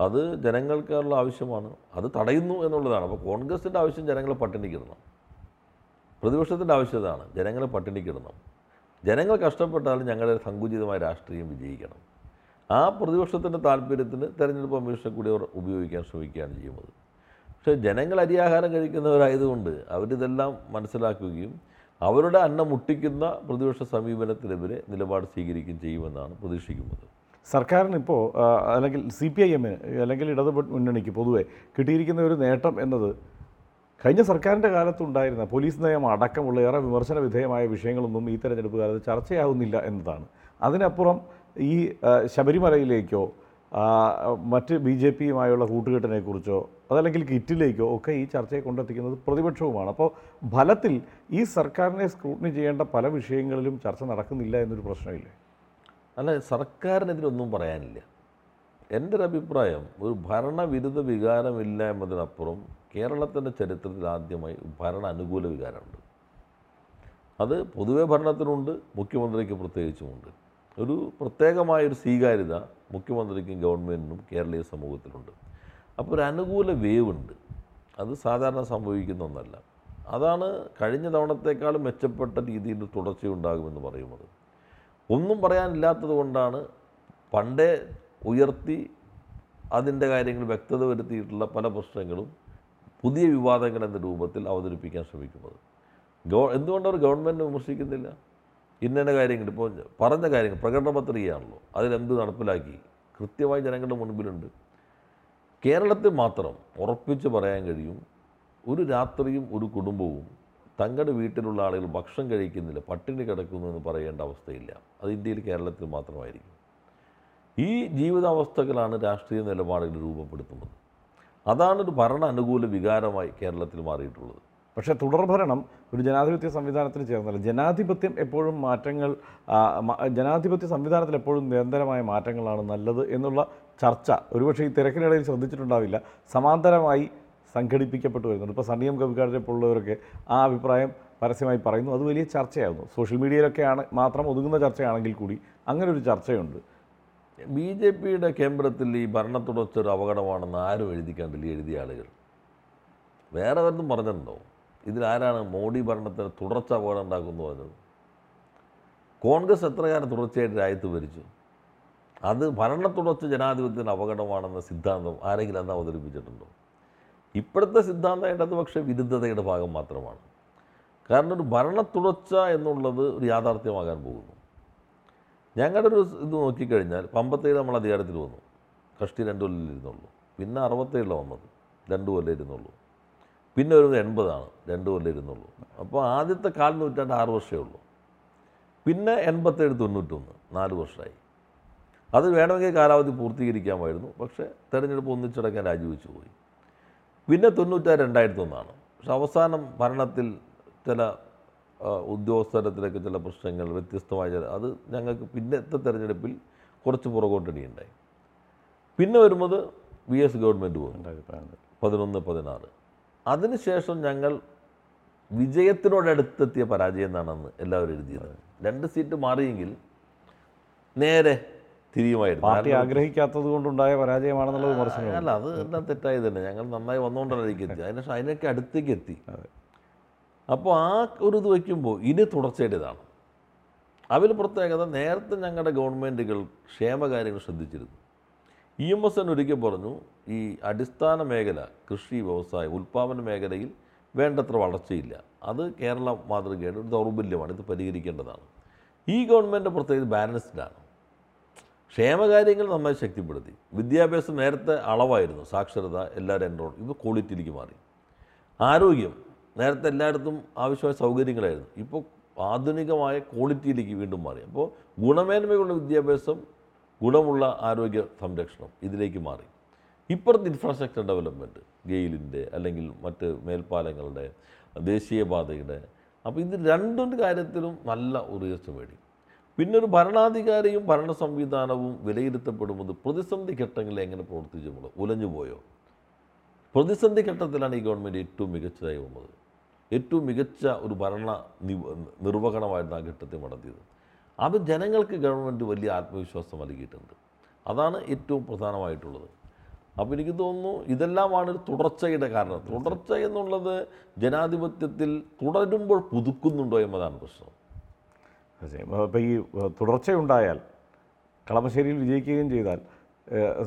അത് ജനങ്ങൾക്കുള്ള ആവശ്യമാണ്. അത് തടയുന്നു എന്നുള്ളതാണ്. അപ്പോൾ കോൺഗ്രസിന്റെ ആവശ്യം ജനങ്ങളെ പട്ടിണിക്കിടണം. പ്രതിപക്ഷത്തിന്റെ ആവശ്യതാണ് ജനങ്ങളെ പട്ടിണിക്കിടണം. ജനങ്ങൾ കഷ്ടപ്പെട്ടാലും ഞങ്ങളുടെ സങ്കുചിതമായ രാഷ്ട്രീയം വിജയിക്കണം. ആ പ്രതിപക്ഷത്തിന്റെ താല്പര്യത്തിന് തെരഞ്ഞെടുപ്പ് കമ്മീഷനെ കൂടി അവർ ഉപയോഗിക്കാൻ ശ്രമിക്കുകയാണ് ചെയ്യുന്നത്. പക്ഷേ ജനങ്ങൾ അരിയാഹാരം കഴിക്കുന്നവരായതുകൊണ്ട് അവരിതെല്ലാം മനസ്സിലാക്കുകയും അവരുടെ അന്നം മുട്ടിക്കുന്ന പ്രതിപക്ഷ സമീപനത്തിനെതിരെ നിലപാട് സ്വീകരിക്കുകയും ചെയ്യുമെന്നാണ് പ്രതീക്ഷിക്കുന്നത്. സർക്കാരിനിപ്പോൾ അല്ലെങ്കിൽ സി പി ഐ എമ്മിന് അല്ലെങ്കിൽ ഇടതു മുന്നണിക്ക് പൊതുവെ കിട്ടിയിരിക്കുന്ന ഒരു നേട്ടം എന്നത് കഴിഞ്ഞ സർക്കാരിന്റെ കാലത്തുണ്ടായിരുന്ന പോലീസ് നയം അടക്കമുള്ള ഏറെ വിമർശന വിധേയമായ വിഷയങ്ങളൊന്നും ഈ തെരഞ്ഞെടുപ്പ് കാലത്ത് ചർച്ചയാവുന്നില്ല എന്നതാണ്. അതിനപ്പുറം ഈ ശബരിമലയിലേക്കോ മറ്റ് ബി ജെ പിയുമായുള്ള കൂട്ടുകെട്ടിനെക്കുറിച്ചോ അതല്ലെങ്കിൽ കിറ്റിലേക്കോ ഒക്കെ ഈ ചർച്ചയെ കൊണ്ടെത്തിക്കുന്നത് പ്രതിപക്ഷവുമാണ്. അപ്പോൾ ഫലത്തിൽ ഈ സർക്കാരിനെ സ്ക്രൂട്ടിനി ചെയ്യേണ്ട പല വിഷയങ്ങളിലും ചർച്ച നടക്കുന്നില്ല എന്നൊരു പ്രശ്നമില്ലേ? അല്ല സർക്കാരിനെതിരൊന്നും പറയാനില്ല. എന്റെ ഒരു അഭിപ്രായം ഒരു ഭരണവിരുദ്ധ വികാരമില്ല എന്നതിനപ്പുറം കേരളത്തിന്റെ ചരിത്രത്തിൽ ആദ്യമായി ഭരണ അനുകൂല വികാരമുണ്ട്. അത് പൊതുവെ ഭരണത്തിനുണ്ട് മുഖ്യമന്ത്രിക്ക് പ്രത്യേകിച്ചുമുണ്ട്. ഒരു പ്രത്യേകമായൊരു സ്വീകാര്യത മുഖ്യമന്ത്രിക്കും ഗവൺമെന്റിനും കേരളീയ സമൂഹത്തിലുണ്ട്. അപ്പോൾ ഒരു അനുകൂല വേവ് ഉണ്ട്. അത് സാധാരണ സംഭവിക്കുന്ന ഒന്നല്ല. അതാണ് കഴിഞ്ഞ തവണത്തേക്കാളും മെച്ചപ്പെട്ട രീതിയിൽ തുടർച്ചയുണ്ടാകുമെന്ന് പറയുന്നത്. ഒന്നും പറയാനില്ലാത്തത് കൊണ്ടാണ് പണ്ടേ ഉയർത്തി അതിന്റെ കാര്യങ്ങൾ വ്യക്തത വരുത്തിയിട്ടുള്ള പല പ്രശ്നങ്ങളും പുതിയ വിവാദങ്ങൾ എന്ന രൂപത്തിൽ അവതരിപ്പിക്കാൻ ശ്രമിക്കുന്നത്. ഗവ എന്തുകൊണ്ട് അവർ ഗവൺമെന്റ് വിമർശിക്കുന്നില്ല? ഇന്ന കാര്യങ്ങൾ ഇപ്പോൾ പറഞ്ഞ കാര്യങ്ങൾ പ്രകടന പത്രികയാണല്ലോ. അതിലെന്ത് നടപ്പിലാക്കി? കൃത്യമായി ജനങ്ങളുടെ മുൻപിലുണ്ട്. കേരളത്തിൽ മാത്രം ഉറപ്പിച്ച് പറയാൻ കഴിയും ഒരു രാത്രിയും ഒരു കുടുംബവും തങ്ങളുടെ വീട്ടിലുള്ള ആളുകൾ ഭക്ഷണം കഴിക്കുന്നില്ല പട്ടിണി കിടക്കുന്നു എന്ന് പറയേണ്ട അവസ്ഥയില്ല. അത് ഇന്ത്യയിൽ കേരളത്തിൽ മാത്രമായിരിക്കും. ഈ ജീവിതാവസ്ഥകളാണ് രാഷ്ട്രീയ നിലപാടുകൾ രൂപപ്പെടുത്തുന്നത്. അതാണ് ഒരു ഭരണ അനുകൂല വികാരമായി കേരളത്തിൽ മാറിയിട്ടുള്ളത്. പക്ഷേ തുടർഭരണം ഒരു ജനാധിപത്യ സംവിധാനത്തിൽ ചേർന്നല്ല ജനാധിപത്യം എപ്പോഴും മാറ്റങ്ങൾ ജനാധിപത്യ സംവിധാനത്തിൽ എപ്പോഴും നിരന്തരമായ മാറ്റങ്ങളാണ് നല്ലത് എന്നുള്ള ചർച്ച ഒരുപക്ഷെ ഈ തിരക്കിനിടയിൽ ശ്രദ്ധിച്ചിട്ടുണ്ടാവില്ല. സമാന്തരമായി സംഘടിപ്പിക്കപ്പെട്ടു വരുന്നുണ്ട്. ഇപ്പോൾ സണ്ണിയം കവിക്കാരെ പോലുള്ളവരൊക്കെ ആ അഭിപ്രായം പരസ്യമായി പറയുന്നു. അത് വലിയ ചർച്ചയാകുന്നു സോഷ്യൽ മീഡിയയിലൊക്കെയാണ് മാത്രം ഒതുങ്ങുന്ന ചർച്ചയാണെങ്കിൽ കൂടി അങ്ങനെ ഒരു ചർച്ചയുണ്ട്. ബി ജെ പിയുടെ കേന്ദ്രത്തിൽ ഈ ഭരണത്തുടർച്ച ഒരു അപകടമാണെന്ന് ആരും എഴുതി ഈ എഴുതിയ ആളുകൾ. വേറെ വരുന്നും പറഞ്ഞിട്ടുണ്ടോ? ഇതിലാരാണ് മോഡി ഭരണത്തിന് തുടർച്ച അപകടം ഉണ്ടാക്കുന്നു പറഞ്ഞത്? കോൺഗ്രസ് എത്ര കാലം തുടർച്ചയായിട്ട് രാജ്യത്ത് ഭരിച്ചു? അത് ഭരണ തുടർച്ച ജനാധിപത്യത്തിന് അപകടമാണെന്ന സിദ്ധാന്തം ആരെങ്കിലും അന്ന് അവതരിപ്പിച്ചിട്ടുണ്ടോ? ഇപ്പോഴത്തെ സിദ്ധാന്തം പക്ഷേ വിരുദ്ധതയുടെ ഭാഗം മാത്രമാണ്. കാരണം ഒരു ഭരണ തുടർച്ച എന്നുള്ളത് ഒരു യാഥാർത്ഥ്യമാകാൻ പോകുന്നു. ഞങ്ങളുടെ ഒരു ഇത് നോക്കിക്കഴിഞ്ഞാൽ പമ്പത്തേഴ് നമ്മൾ അധികാരത്തിൽ വന്നു. കഷ്ടി രണ്ട് കൊല്ലം ഇരുന്നുള്ളൂ പിന്നെ അറുപത്തേഴിലാണ് വന്നത്. രണ്ട് കൊല്ലം ഇരുന്നുള്ളൂ പിന്നെ ഒരു എൺപതാണ് രണ്ട് കൊല്ലം ഇരുന്നുള്ളൂ അപ്പോൾ ആദ്യത്തെ കാൽ നൂറ്റാണ്ട് ആറ് വർഷമേ ഉള്ളൂ. പിന്നെ എൺപത്തേഴ് തൊണ്ണൂറ്റൊന്ന് നാല് വർഷമായി അത് വേണമെങ്കിൽ കാലാവധി പൂർത്തീകരിക്കാമായിരുന്നു പക്ഷേ തെരഞ്ഞെടുപ്പ് ഒന്നിച്ചടക്കാൻ രാജിവെച്ചു പോയി. പിന്നെ തൊണ്ണൂറ്റാറ് രണ്ടായിരത്തി ഒന്നാണ് പക്ഷെ അവസാനം ഭരണത്തിൽ ചില ഉദ്യോഗസ്ഥരത്തിലൊക്കെ ചില പ്രശ്നങ്ങൾ വ്യത്യസ്തമായ ചില അത് ഞങ്ങൾക്ക് പിന്നത്തെ തെരഞ്ഞെടുപ്പിൽ കുറച്ച് പുറകോട്ടടിയുണ്ടായി. പിന്നെ വരുമ്പോൾ വി എസ് ഗവൺമെന്റ് പോകും പതിനൊന്ന് പതിനാറ്. അതിനുശേഷം ഞങ്ങൾ വിജയത്തിനോടടുത്തെത്തിയ പരാജയം എന്നാണെന്ന് എല്ലാവരും എഴുതിയത്. രണ്ട് സീറ്റ് മാറിയെങ്കിൽ നേരെ തിരിയുമായിരുന്നു. പാർട്ടി ആഗ്രഹിക്കാത്തത് കൊണ്ടുണ്ടായ പരാജയമാണെന്നുള്ള വിമർശനം അല്ല അത് എല്ലാം തെറ്റായി തന്നെ. ഞങ്ങൾ നന്നായി വന്നുകൊണ്ടാണ് അതിലേക്ക് എത്തി. അതിനുശേഷം അതിനൊക്കെ അടുത്തേക്ക് എത്തി. അപ്പോൾ ആ ഒരു ഇത് വയ്ക്കുമ്പോൾ ഇനി തുടർച്ചയുടേതാണ് അതിൽ പ്രത്യേകത നേരത്തെ ഞങ്ങളുടെ ഗവൺമെന്റുകൾ ക്ഷേമകാര്യങ്ങൾ ശ്രദ്ധിച്ചിരുന്നു. ഇ എം എസ് എൻ ഒരിക്കൽ പറഞ്ഞു ഈ അടിസ്ഥാന മേഖല കൃഷി വ്യവസായ ഉൽപ്പാദന മേഖലയിൽ വേണ്ടത്ര വളർച്ചയില്ല. അത് കേരള മാതൃകയുടെ ഒരു ദൗർബല്യമാണ്. ഇത് പരിഹരിക്കേണ്ടതാണ്. ഈ ഗവൺമെന്റ് പ്രത്യേകിച്ച് ബാലൻസ്ഡാണ് ക്ഷേമകാര്യങ്ങൾ നന്നായി ശക്തിപ്പെടുത്തി. വിദ്യാഭ്യാസം നേരത്തെ അളവായിരുന്നു. സാക്ഷരത എല്ലാവരും എൻറോൾ ഇപ്പോൾ ക്വാളിറ്റിയിലേക്ക് മാറി. ആരോഗ്യം നേരത്തെ എല്ലായിടത്തും ആവശ്യമായ സൗകര്യങ്ങളായിരുന്നു. ഇപ്പോൾ ആധുനികമായ ക്വാളിറ്റിയിലേക്ക് വീണ്ടും മാറി. അപ്പോൾ ഗുണമേന്മയുള്ള വിദ്യാഭ്യാസം ഗുണമുള്ള ആരോഗ്യ സംരക്ഷണം ഇതിലേക്ക് മാറി. ഇപ്പുറത്ത് ഇൻഫ്രാസ്ട്രക്ചർ ഡെവലപ്മെന്റ് ഗെയിലിന്റെ അല്ലെങ്കിൽ മറ്റ് മേൽപ്പാലങ്ങളുടെ ദേശീയപാതയുടെ അപ്പോൾ ഇത് രണ്ടും കാര്യത്തിലും നല്ല ഉയർച്ച വേണ്ടി പിന്നെ ഒരു ഭരണാധികാരിയും ഭരണ സംവിധാനവും വിലയിരുത്തപ്പെടുന്നത് പ്രതിസന്ധി ഘട്ടങ്ങളിൽ എങ്ങനെ പ്രവർത്തിച്ചു ഉലഞ്ഞു പോയോ? പ്രതിസന്ധി ഘട്ടത്തിലാണ് ഈ ഗവൺമെന്റ് ഏറ്റവും മികച്ചതായി വന്നത്. ഏറ്റവും മികച്ച ഒരു ഭരണ നിർവഹണമായിരുന്നു ആ ഘട്ടത്തിൽ നടത്തിയത് അത് ജനങ്ങൾക്ക് ഗവൺമെന്റ് വലിയ ആത്മവിശ്വാസം നൽകിയിട്ടുണ്ട്. അതാണ് ഏറ്റവും പ്രധാനമായിട്ടുള്ളത്. അപ്പോൾ എനിക്ക് തോന്നുന്നു ഇതെല്ലാമാണ് ഒരു തുടർച്ചയുടെ കാരണം. തുടർച്ച എന്നുള്ളത് ജനാധിപത്യത്തിൽ തുടരുമ്പോൾ പുതുക്കുന്നുണ്ടോ എന്നതാണ് പ്രശ്നം. അപ്പോൾ ഈ തുടർച്ചയുണ്ടായാൽ കളമശ്ശേരിയിൽ വിജയിക്കുകയും ചെയ്താൽ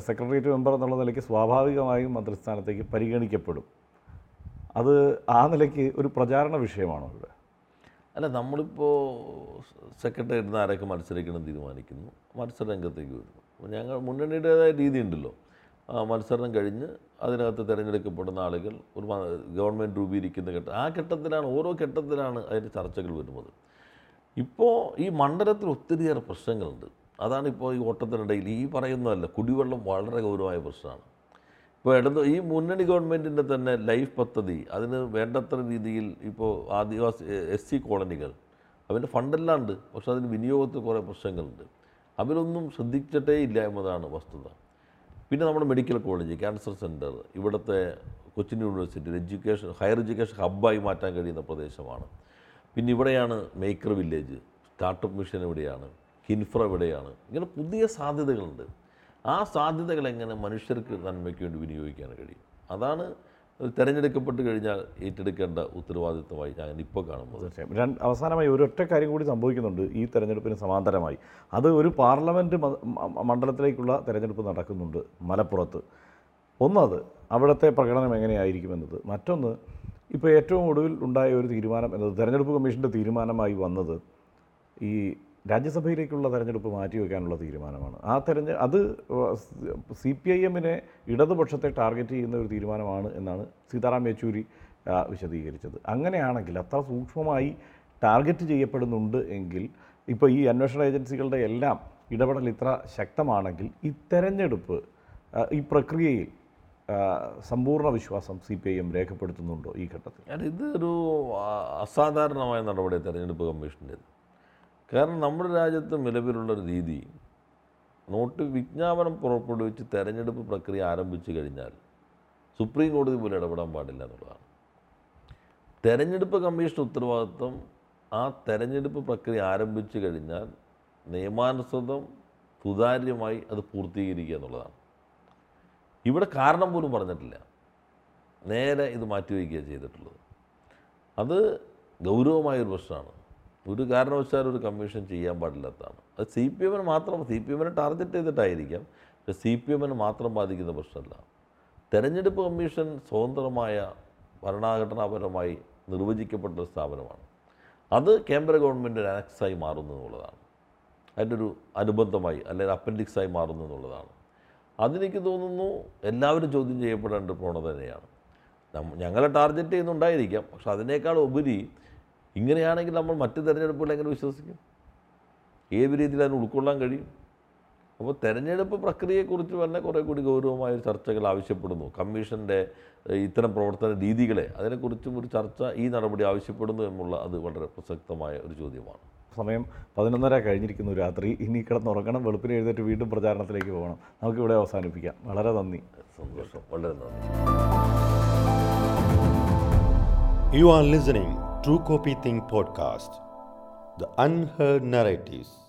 സെക്രട്ടേറിയറ്റ് മെമ്പർ എന്നുള്ള നിലയ്ക്ക് സ്വാഭാവികമായും മന്ത്രിസ്ഥാനത്തേക്ക് പരിഗണിക്കപ്പെടും. അത് ആ നിലയ്ക്ക് ഒരു പ്രചാരണ വിഷയമാണോ ഇവിടെ അല്ല നമ്മളിപ്പോൾ സെക്രട്ടറി ആരൊക്കെ മത്സരിക്കണം തീരുമാനിക്കുന്നു. മത്സര രംഗത്തേക്ക് വരുന്നു. അപ്പോൾ ഞങ്ങൾ മുന്നണിയുടേതായ രീതി ഉണ്ടല്ലോ. മത്സരം കഴിഞ്ഞ് അതിനകത്ത് തിരഞ്ഞെടുക്കപ്പെടുന്ന ആളുകൾ ഒരു ഗവൺമെന്റ് രൂപീകരിക്കുന്ന ഘട്ടം ആ ഘട്ടത്തിലാണ് ഓരോ ഘട്ടത്തിലാണ് അതിന്റെ ചർച്ചകൾ വരുന്നത്. ഇപ്പോൾ ഈ മണ്ഡലത്തിൽ ഒത്തിരിയേറെ പ്രശ്നങ്ങളുണ്ട്. അതാണ് ഇപ്പോൾ ഈ ഓട്ടത്തിനിടയിൽ ഈ പറയുന്നതല്ല കുടിവെള്ളം വളരെ ഗൗരവമായ പ്രശ്നമാണ്. ഇപ്പോൾ ഇടത് ഈ മുന്നണി ഗവൺമെന്റിന്റെ തന്നെ ലൈഫ് പദ്ധതി അതിന് വേണ്ടത്ര രീതിയിൽ ഇപ്പോൾ ആദിവാസി എസ് സി കോളനികൾ അതിന്റെ ഫണ്ടെല്ലാം ഉണ്ട് പക്ഷെ അതിന് വിനിയോഗത്തിൽ കുറേ പ്രശ്നങ്ങളുണ്ട്. അവരൊന്നും ശ്രദ്ധിച്ചിട്ടേ ഇല്ല എന്നതാണ് വസ്തുത. പിന്നെ നമ്മുടെ മെഡിക്കൽ കോളേജ് ക്യാൻസർ സെന്റർ ഇവിടുത്തെ Cochin university education higher education ഹബ്ബായി മാറ്റാൻ കഴിയുന്ന പ്രദേശമാണ്. പിന്നെ ഇവിടെയാണ് മേക്കർ വില്ലേജ് സ്റ്റാർട്ടപ്പ് മിഷൻ ഇവിടെയാണ് കിൻഫ്ര ഇവിടെയാണ് ഇങ്ങനെ പുതിയ സാധ്യതകളുണ്ട്. ആ സാധ്യതകൾ എങ്ങനെ മനുഷ്യർക്ക് നന്മയ്ക്ക് വേണ്ടി വിനിയോഗിക്കാൻ കഴിയും? അതാണ് തിരഞ്ഞെടുക്കപ്പെട്ട് കഴിഞ്ഞാൽ ഏറ്റെടുക്കേണ്ട ഉത്തരവാദിത്വമായി ഞാൻ ഇപ്പോൾ കാണുന്നത്. തീർച്ചയായും. രണ്ട് അവസാനമായി ഒരൊറ്റ കാര്യം കൂടി സംഭവിക്കുന്നുണ്ട്. ഈ തെരഞ്ഞെടുപ്പിന് സമാന്തരമായി. അത് ഒരു പാർലമെന്റ് മണ്ഡലത്തിലേക്കുള്ള തെരഞ്ഞെടുപ്പ് നടക്കുന്നുണ്ട് മലപ്പുറത്ത്. ഒന്നത് അവിടുത്തെ പ്രകടനം എങ്ങനെയായിരിക്കുമെന്നത്? മറ്റൊന്ന് ഇപ്പോൾ ഏറ്റവും ഒടുവിൽ ഉണ്ടായ ഒരു തീരുമാനം എന്നത് തെരഞ്ഞെടുപ്പ് കമ്മീഷന്റെ തീരുമാനമായി വന്നത് ഈ രാജ്യസഭയിലേക്കുള്ള തെരഞ്ഞെടുപ്പ് മാറ്റിവെക്കാനുള്ള തീരുമാനമാണ്. ആ തെരഞ്ഞ അത് സി പി ഐ എമ്മിനെ ഇടതുപക്ഷത്തെ ടാർഗറ്റ് ചെയ്യുന്ന ഒരു തീരുമാനമാണ് എന്നാണ് സീതാറാം യെച്ചൂരി വിശദീകരിച്ചത്. അങ്ങനെയാണെങ്കിൽ അത്ര സൂക്ഷ്മമായി ടാർഗറ്റ് ചെയ്യപ്പെടുന്നുണ്ട് എങ്കിൽ ഇപ്പോൾ ഈ അന്വേഷണ ഏജൻസികളുടെ എല്ലാം ഇടപെടൽ ഇത്ര ശക്തമാണെങ്കിൽ ഈ തെരഞ്ഞെടുപ്പ് ഈ പ്രക്രിയയിൽ സമ്പൂർണ വിശ്വാസം സി പി ഐ എം രേഖപ്പെടുത്തുന്നുണ്ടോ ഈ ഘട്ടത്തിൽ? ഇതൊരു ആ, അസാധാരണമായ നടപടി തെരഞ്ഞെടുപ്പ് കമ്മീഷന്റേത് കാരണം നമ്മുടെ രാജ്യത്ത് നിലവിലുള്ള ഒരു രീതി നോട്ട് വിജ്ഞാപനം പുറപ്പെടുവിച്ച് തെരഞ്ഞെടുപ്പ് പ്രക്രിയ ആരംഭിച്ചു കഴിഞ്ഞാൽ സുപ്രീം കോടതി പോലും ഇടപെടാൻ പാടില്ല എന്നുള്ളതാണ്. തെരഞ്ഞെടുപ്പ് കമ്മീഷൻ ഉത്തരവാദിത്വം ആ തെരഞ്ഞെടുപ്പ് പ്രക്രിയ ആരംഭിച്ചു കഴിഞ്ഞാൽ നിയമാനുസൃതം സുതാര്യമായി അത് പൂർത്തീകരിക്കുക എന്നുള്ളതാണ്. ഇവിടെ കാരണം പോലും പറഞ്ഞിട്ടില്ല. നേരെ ഇത് മാറ്റിവെക്കുകയാണ് ചെയ്തിട്ടുള്ളത്. അത് ഗൗരവമായൊരു പ്രശ്നമാണ്. ഒരു കാരണവശാലും ഒരു കമ്മീഷൻ ചെയ്യാൻ പാടില്ലാത്തതാണ്. അത് സി പി എമ്മിന് മാത്രം സി പി എമ്മിനെ ടാർഗറ്റ് ചെയ്തിട്ടായിരിക്കാം പക്ഷേ സി പി എമ്മിന് മാത്രം ബാധിക്കുന്ന പ്രശ്നമല്ല. തെരഞ്ഞെടുപ്പ് കമ്മീഷൻ സ്വതന്ത്രമായ ഭരണഘടനാപരമായി നിർവചിക്കപ്പെട്ട ഒരു സ്ഥാപനമാണ്. അത് കേന്ദ്ര ഗവൺമെന്റ് അനക്സായി മാറുന്നു എന്നുള്ളതാണ്. അതിന്റെ ഒരു അനുബന്ധമായി അല്ലെങ്കിൽ അപ്പൻഡിക്സായി മാറുന്നു എന്നുള്ളതാണ്. അതെനിക്ക് തോന്നുന്നു എല്ലാവരും ചോദ്യം ചെയ്യപ്പെടേണ്ട പ്രവണത തന്നെയാണ്. ഞങ്ങളെ ടാർഗറ്റ് ചെയ്യുന്നുണ്ടായിരിക്കാം പക്ഷെ അതിനേക്കാൾ ഉപരി ഇങ്ങനെയാണെങ്കിൽ നമ്മൾ മറ്റ് തിരഞ്ഞെടുപ്പുകൾ എങ്ങനെ വിശ്വസിക്കും? ഏത് രീതിയിൽ അതിന് ഉൾക്കൊള്ളാൻ കഴിയും? അപ്പോൾ തെരഞ്ഞെടുപ്പ് പ്രക്രിയയെക്കുറിച്ച് തന്നെ കുറേ കൂടി ഗൗരവമായ ഒരു ചർച്ചകൾ ആവശ്യപ്പെടുന്നു. കമ്മീഷന്റെ ഇത്തരം പ്രവർത്തന രീതികളെ അതിനെക്കുറിച്ചും ഒരു ചർച്ച ഈ നടപടി ആവശ്യപ്പെടുന്നു എന്നുള്ള അത് വളരെ പ്രസക്തമായ ഒരു ചോദ്യമാണ്. സമയം പതിനൊന്നര കഴിഞ്ഞിരിക്കുന്നു രാത്രി. ഇനി കിടന്നുറങ്ങണം. വെളുപ്പിന് എഴുന്നേറ്റ് വീണ്ടും പ്രചാരണത്തിലേക്ക് പോകണം. നമുക്കിവിടെ അവസാനിപ്പിക്കാം. വളരെ നന്ദി. സന്തോഷം. വളരെ നന്ദി. You are listening True Copy Think podcast, the unheard narratives.